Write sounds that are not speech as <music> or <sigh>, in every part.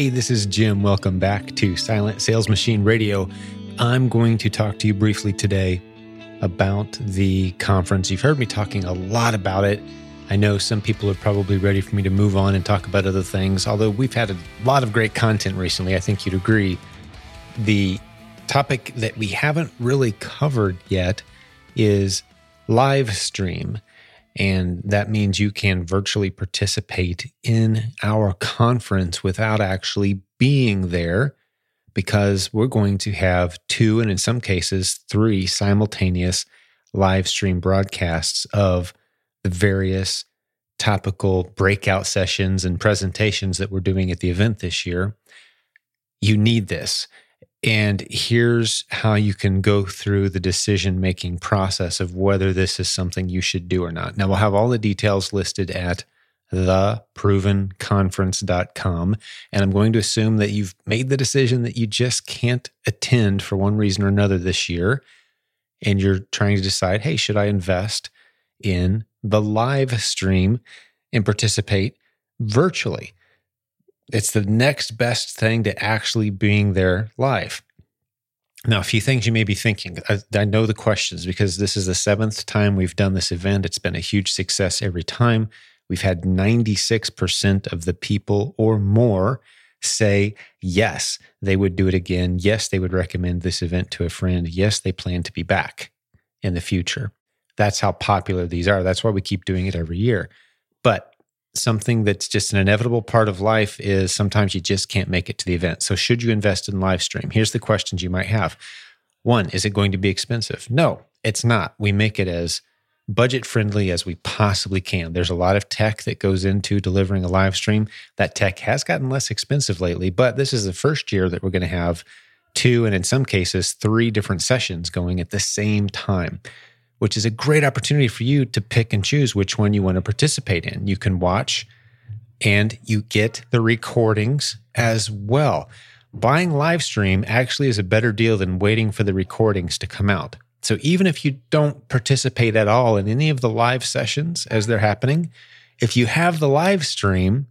Hey, this is Jim. Welcome back to Silent Sales Machine Radio. I'm going to talk to you briefly today about the conference. You've heard me talking a lot about it. I know some people are probably ready for me to move on and talk about other things, although we've had a lot of great content recently. I think you'd agree. The topic that we haven't really covered yet is live stream. And that means you can virtually participate in our conference without actually being there because we're going to have two, and in some cases, three simultaneous live stream broadcasts of the various topical breakout sessions and presentations that we're doing at the event this year. You need this. And here's how you can go through the decision making process of whether this is something you should do or not. Now, we'll have all the details listed at theprovenconference.com. And I'm going to assume that you've made the decision that you just can't attend for one reason or another this year. And you're trying to decide hey, should I invest in the live stream and participate virtually? It's the next best thing to actually being there live. Now, a few things you may be thinking. I, I, know the questions because this is the seventh time we've done this event. It's been a huge success every time. We've had 96% of the people or more say yes, they would do it again. Yes, they would recommend this event to a friend. Yes, they plan to be back in the future. That's how popular these are. That's why we keep doing it every year. But something that's just an inevitable part of life is sometimes you just can't make it to the event. So, should you invest in live stream? Here's the questions you might have. One, is it going to be expensive? No, it's not. We make it as budget friendly as we possibly can. There's a lot of tech that goes into delivering a live stream. That tech has gotten less expensive lately, but this is the first year that we're going to have two and in some cases three different sessions going at the same time which is a great opportunity for you to pick and choose which one you want to participate in. You can watch and you get the recordings as well. Buying live stream actually is a better deal than waiting for the recordings to come out. So even if you don't participate at all in any of the live sessions as they're happening, if you have the live stream,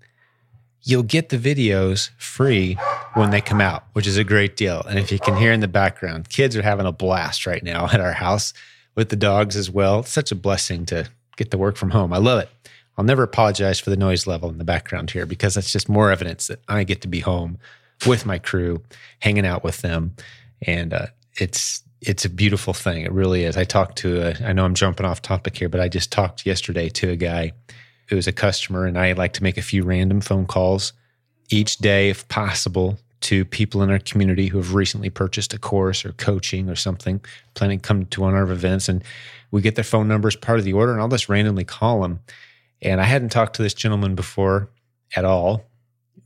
you'll get the videos free when they come out, which is a great deal. And if you can hear in the background, kids are having a blast right now <laughs> at our house with the dogs as well. It's such a blessing to get to work from home. I love it. I'll never apologize for the noise level in the background here because that's just more evidence that I get to be home with my crew, hanging out with them, and uh, it's it's a beautiful thing. It really is. I talked to a, I know I'm jumping off topic here, but I just talked yesterday to a guy who was a customer, and I like to make a few random phone calls each day if possible to people in our community who have recently purchased a course or coaching or something, planning to come to one of our events. And we get their phone numbers part of the order, and I'll just randomly call them. And I hadn't talked to this gentleman before at all,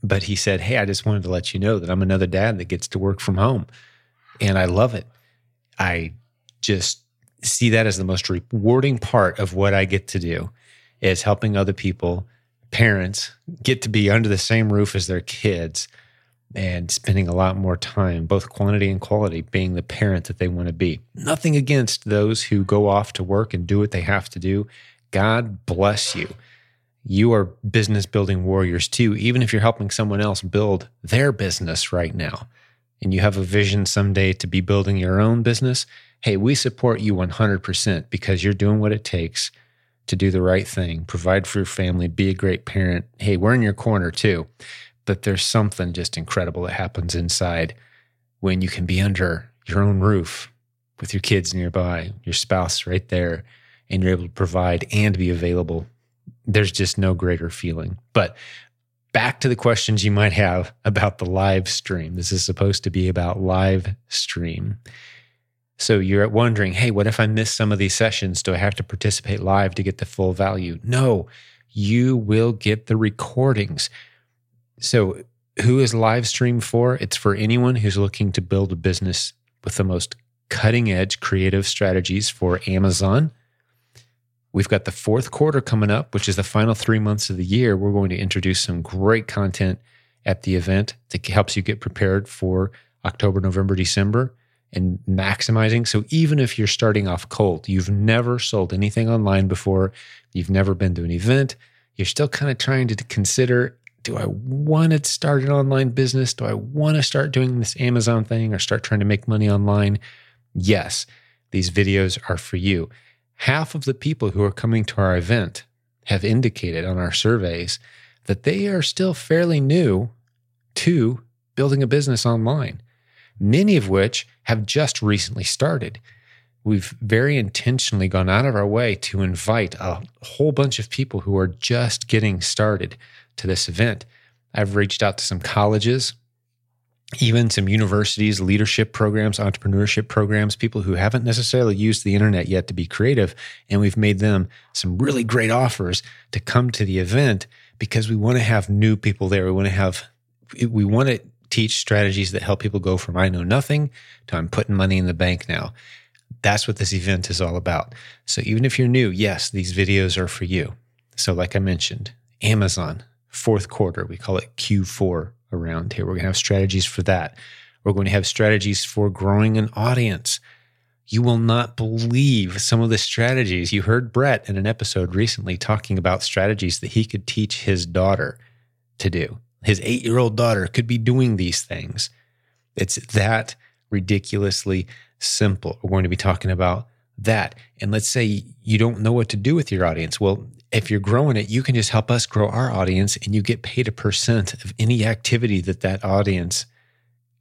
but he said, Hey, I just wanted to let you know that I'm another dad that gets to work from home. And I love it. I just see that as the most rewarding part of what I get to do is helping other people, parents, get to be under the same roof as their kids and spending a lot more time, both quantity and quality, being the parent that they want to be. Nothing against those who go off to work and do what they have to do. God bless you. You are business building warriors too, even if you're helping someone else build their business right now. And you have a vision someday to be building your own business. Hey, we support you 100% because you're doing what it takes to do the right thing, provide for your family, be a great parent. Hey, we're in your corner too that there's something just incredible that happens inside when you can be under your own roof with your kids nearby, your spouse right there, and you're able to provide and be available. There's just no greater feeling. But back to the questions you might have about the live stream. This is supposed to be about live stream. So you're wondering, hey, what if I miss some of these sessions? Do I have to participate live to get the full value? No, you will get the recordings. So, who is live stream for? It's for anyone who's looking to build a business with the most cutting edge creative strategies for Amazon. We've got the fourth quarter coming up, which is the final three months of the year. We're going to introduce some great content at the event that helps you get prepared for October, November, December and maximizing. So even if you're starting off cold, you've never sold anything online before, you've never been to an event, you're still kind of trying to consider do I want to start an online business? Do I want to start doing this Amazon thing or start trying to make money online? Yes, these videos are for you. Half of the people who are coming to our event have indicated on our surveys that they are still fairly new to building a business online, many of which have just recently started. We've very intentionally gone out of our way to invite a whole bunch of people who are just getting started to this event. I've reached out to some colleges, even some universities, leadership programs, entrepreneurship programs, people who haven't necessarily used the internet yet to be creative. And we've made them some really great offers to come to the event because we want to have new people there. We want to have, we want to teach strategies that help people go from I know nothing to I'm putting money in the bank now. That's what this event is all about. So even if you're new, yes, these videos are for you. So, like I mentioned, Amazon, fourth quarter, we call it Q4 around here. We're going to have strategies for that. We're going to have strategies for growing an audience. You will not believe some of the strategies. You heard Brett in an episode recently talking about strategies that he could teach his daughter to do. His eight year old daughter could be doing these things. It's that ridiculously simple. We're going to be talking about that. And let's say you don't know what to do with your audience. Well, if you're growing it, you can just help us grow our audience and you get paid a percent of any activity that that audience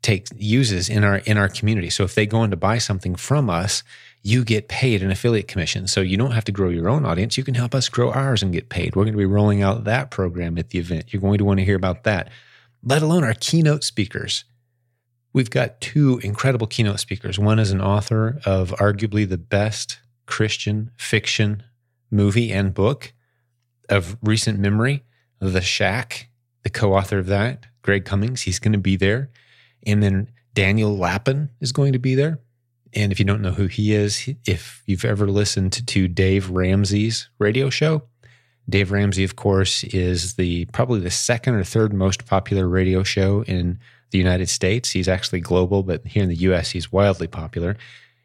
takes uses in our in our community. So if they go in to buy something from us, you get paid an affiliate commission. So you don't have to grow your own audience, you can help us grow ours and get paid. We're going to be rolling out that program at the event. You're going to want to hear about that. Let alone our keynote speakers. We've got two incredible keynote speakers. One is an author of arguably the best Christian fiction movie and book of recent memory, The Shack, the co author of that, Greg Cummings, he's going to be there. And then Daniel Lapin is going to be there. And if you don't know who he is, if you've ever listened to Dave Ramsey's radio show, Dave Ramsey, of course, is the probably the second or third most popular radio show in the United States. He's actually global, but here in the US, he's wildly popular.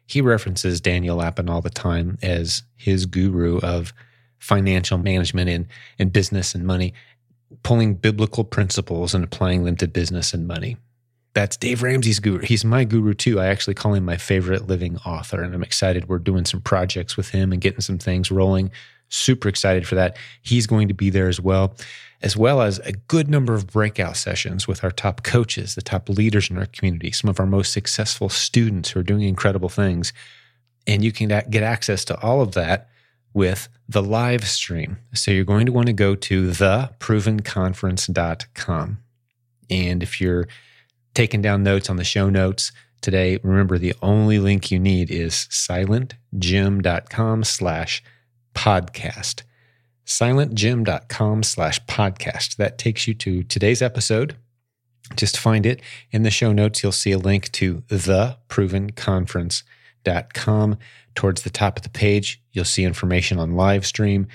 He references Daniel Lapin all the time as his guru of financial management and, and business and money, pulling biblical principles and applying them to business and money. That's Dave Ramsey's guru. He's my guru too. I actually call him my favorite living author, and I'm excited. We're doing some projects with him and getting some things rolling. Super excited for that. He's going to be there as well, as well as a good number of breakout sessions with our top coaches, the top leaders in our community, some of our most successful students who are doing incredible things. And you can get access to all of that with the live stream. So you're going to want to go to theprovenconference.com. And if you're taking down notes on the show notes today, remember the only link you need is silentjim.com slash podcast. Silentjim.com slash podcast. That takes you to today's episode. Just find it in the show notes. You'll see a link to theprovenconference.com. Towards the top of the page, you'll see information on live stream.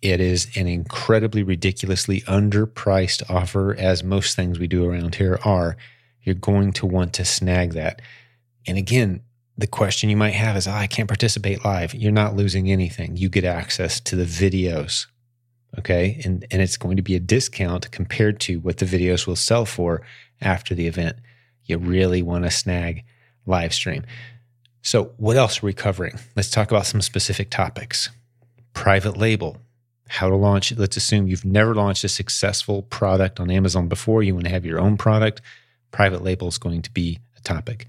It is an incredibly ridiculously underpriced offer, as most things we do around here are. You're going to want to snag that. And again, the question you might have is, oh, I can't participate live. You're not losing anything. You get access to the videos. Okay. And, and it's going to be a discount compared to what the videos will sell for after the event. You really want to snag live stream. So, what else are we covering? Let's talk about some specific topics. Private label, how to launch. Let's assume you've never launched a successful product on Amazon before. You want to have your own product. Private label is going to be a topic.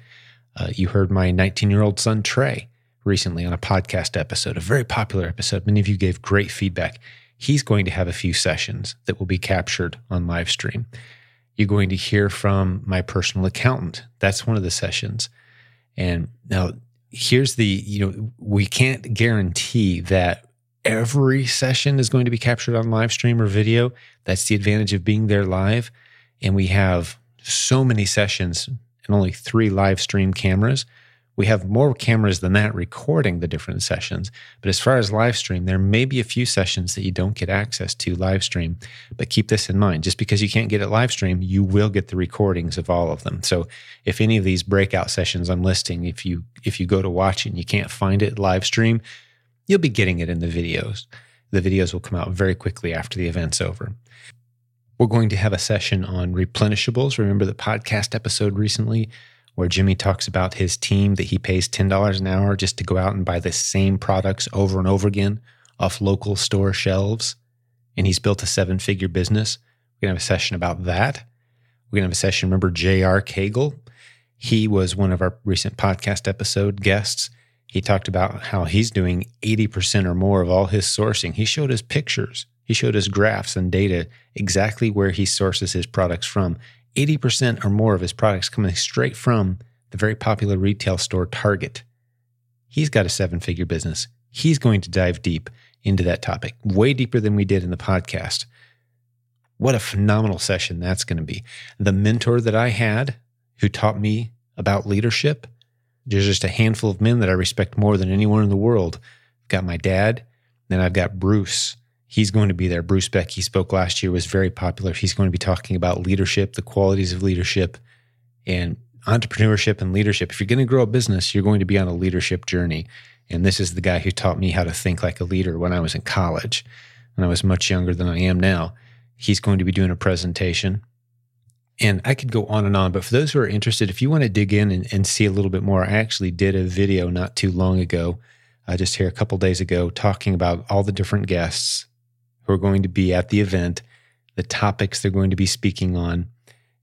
Uh, you heard my 19 year old son, Trey, recently on a podcast episode, a very popular episode. Many of you gave great feedback. He's going to have a few sessions that will be captured on live stream. You're going to hear from my personal accountant. That's one of the sessions. And now here's the, you know, we can't guarantee that every session is going to be captured on live stream or video. That's the advantage of being there live. And we have so many sessions and only three live stream cameras we have more cameras than that recording the different sessions. But as far as live stream, there may be a few sessions that you don't get access to live stream. But keep this in mind just because you can't get it live stream, you will get the recordings of all of them. So if any of these breakout sessions I'm listing, if you if you go to watch it and you can't find it live stream, you'll be getting it in the videos. The videos will come out very quickly after the event's over. We're going to have a session on replenishables. Remember the podcast episode recently where Jimmy talks about his team that he pays $10 an hour just to go out and buy the same products over and over again off local store shelves. And he's built a seven figure business. We're going to have a session about that. We're going to have a session. Remember J.R. Cagle? He was one of our recent podcast episode guests. He talked about how he's doing 80% or more of all his sourcing. He showed us pictures, he showed us graphs and data exactly where he sources his products from. 80% or more of his products coming straight from the very popular retail store Target. He's got a seven figure business. He's going to dive deep into that topic, way deeper than we did in the podcast. What a phenomenal session that's going to be. The mentor that I had who taught me about leadership, there's just a handful of men that I respect more than anyone in the world. I've got my dad, then I've got Bruce. He's going to be there. Bruce Beck, he spoke last year, was very popular. He's going to be talking about leadership, the qualities of leadership, and entrepreneurship and leadership. If you're going to grow a business, you're going to be on a leadership journey. And this is the guy who taught me how to think like a leader when I was in college, when I was much younger than I am now. He's going to be doing a presentation. And I could go on and on, but for those who are interested, if you want to dig in and, and see a little bit more, I actually did a video not too long ago, uh, just here a couple days ago, talking about all the different guests who are going to be at the event, the topics they're going to be speaking on.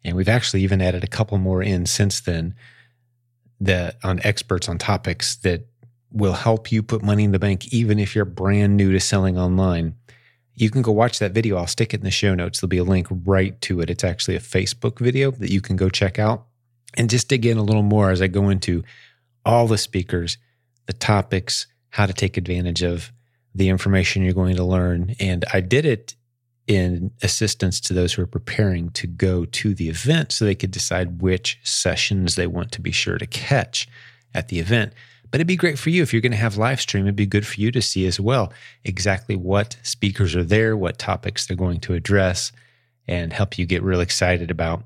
And we've actually even added a couple more in since then that on experts on topics that will help you put money in the bank, even if you're brand new to selling online. You can go watch that video. I'll stick it in the show notes. There'll be a link right to it. It's actually a Facebook video that you can go check out and just dig in a little more as I go into all the speakers, the topics, how to take advantage of the information you're going to learn. And I did it in assistance to those who are preparing to go to the event so they could decide which sessions they want to be sure to catch at the event. But it'd be great for you if you're going to have live stream. It'd be good for you to see as well exactly what speakers are there, what topics they're going to address, and help you get real excited about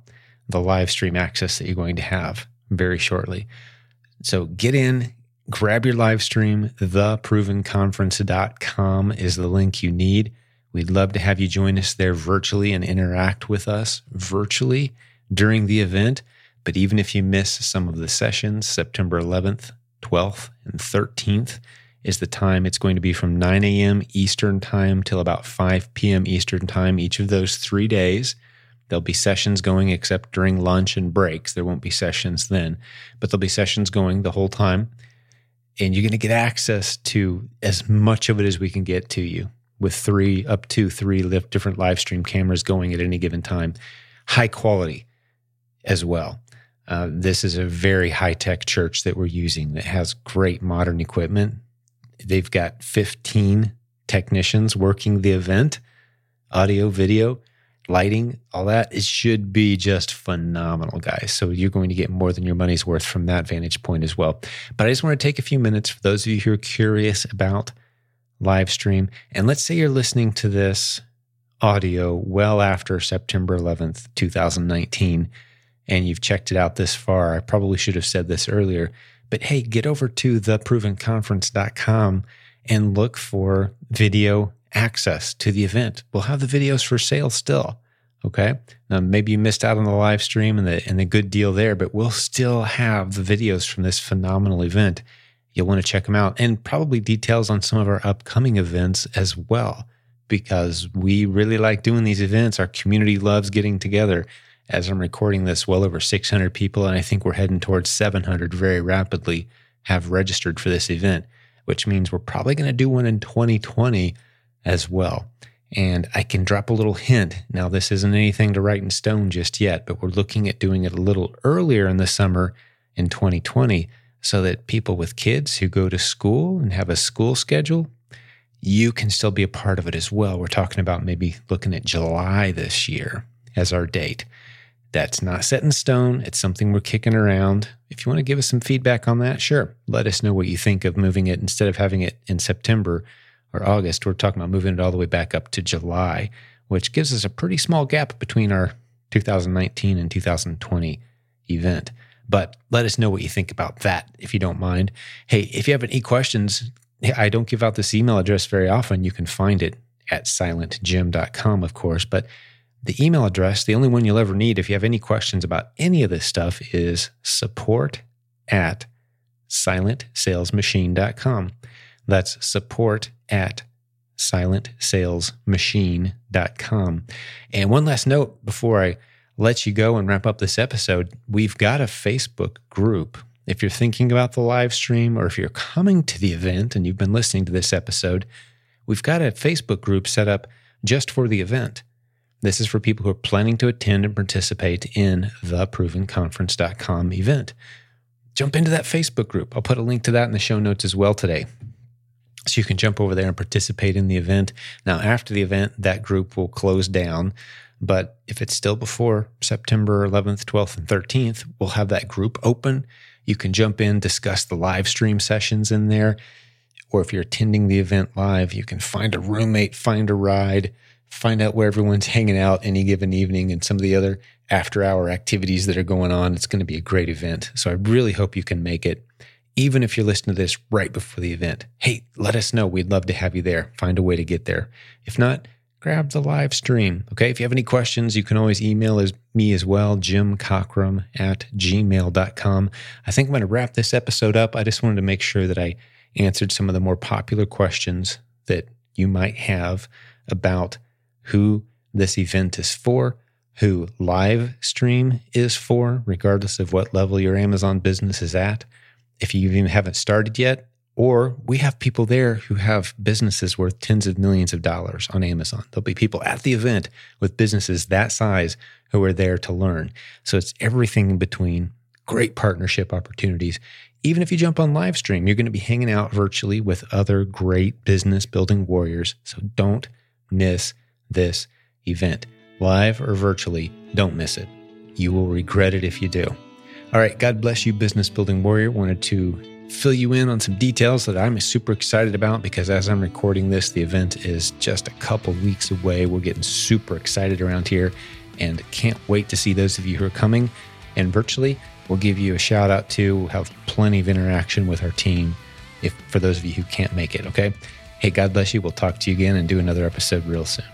the live stream access that you're going to have very shortly. So get in, grab your live stream. Theprovenconference.com is the link you need. We'd love to have you join us there virtually and interact with us virtually during the event. But even if you miss some of the sessions, September 11th, 12th, and 13th is the time. It's going to be from 9 a.m. Eastern Time till about 5 p.m. Eastern Time each of those three days. There'll be sessions going except during lunch and breaks. There won't be sessions then, but there'll be sessions going the whole time and you're going to get access to as much of it as we can get to you with three up to three different live stream cameras going at any given time. High quality as well. Uh, this is a very high tech church that we're using that has great modern equipment. They've got 15 technicians working the event audio video lighting, all that, it should be just phenomenal, guys. So you're going to get more than your money's worth from that vantage point as well. But I just want to take a few minutes for those of you who are curious about live stream. And let's say you're listening to this audio well after September 11th, 2019, and you've checked it out this far. I probably should have said this earlier, but hey, get over to theprovenconference.com and look for video access to the event. We'll have the videos for sale still. Okay. Now, maybe you missed out on the live stream and the, and the good deal there, but we'll still have the videos from this phenomenal event. You'll want to check them out and probably details on some of our upcoming events as well, because we really like doing these events. Our community loves getting together. As I'm recording this, well over 600 people, and I think we're heading towards 700 very rapidly, have registered for this event, which means we're probably going to do one in 2020 as well. And I can drop a little hint. Now, this isn't anything to write in stone just yet, but we're looking at doing it a little earlier in the summer in 2020 so that people with kids who go to school and have a school schedule, you can still be a part of it as well. We're talking about maybe looking at July this year as our date. That's not set in stone. It's something we're kicking around. If you want to give us some feedback on that, sure. Let us know what you think of moving it instead of having it in September or August, we're talking about moving it all the way back up to July, which gives us a pretty small gap between our 2019 and 2020 event. But let us know what you think about that if you don't mind. Hey, if you have any questions, I don't give out this email address very often. You can find it at silentjim.com, of course, but The email address, the only one you'll ever need if you have any questions about any of this stuff, is support at silentsalesmachine.com. That's support at silentsalesmachine.com. And one last note before I let you go and wrap up this episode we've got a Facebook group. If you're thinking about the live stream or if you're coming to the event and you've been listening to this episode, we've got a Facebook group set up just for the event. This is for people who are planning to attend and participate in the provenconference.com event. Jump into that Facebook group. I'll put a link to that in the show notes as well today. So you can jump over there and participate in the event. Now, after the event, that group will close down. But if it's still before September 11th, 12th, and 13th, we'll have that group open. You can jump in, discuss the live stream sessions in there. Or if you're attending the event live, you can find a roommate, find a ride, find out where everyone's hanging out any given evening and some of the other after hour activities that are going on. It's going to be a great event. So I really hope you can make it. Even if you're listening to this right before the event, hey, let us know. We'd love to have you there. Find a way to get there. If not, grab the live stream. Okay. If you have any questions, you can always email as, me as well, Jim Cockrum at gmail.com. I think I'm going to wrap this episode up. I just wanted to make sure that I answered some of the more popular questions that you might have about who this event is for, who live stream is for, regardless of what level your Amazon business is at. If you even haven't started yet, or we have people there who have businesses worth tens of millions of dollars on Amazon. There'll be people at the event with businesses that size who are there to learn. So it's everything in between, great partnership opportunities. Even if you jump on live stream, you're going to be hanging out virtually with other great business building warriors. So don't miss this event, live or virtually. Don't miss it. You will regret it if you do. All right. God bless you, business building warrior. Wanted to fill you in on some details that I'm super excited about because as I'm recording this, the event is just a couple weeks away. We're getting super excited around here and can't wait to see those of you who are coming. And virtually, we'll give you a shout out too. We'll have plenty of interaction with our team if for those of you who can't make it. Okay. Hey, God bless you. We'll talk to you again and do another episode real soon.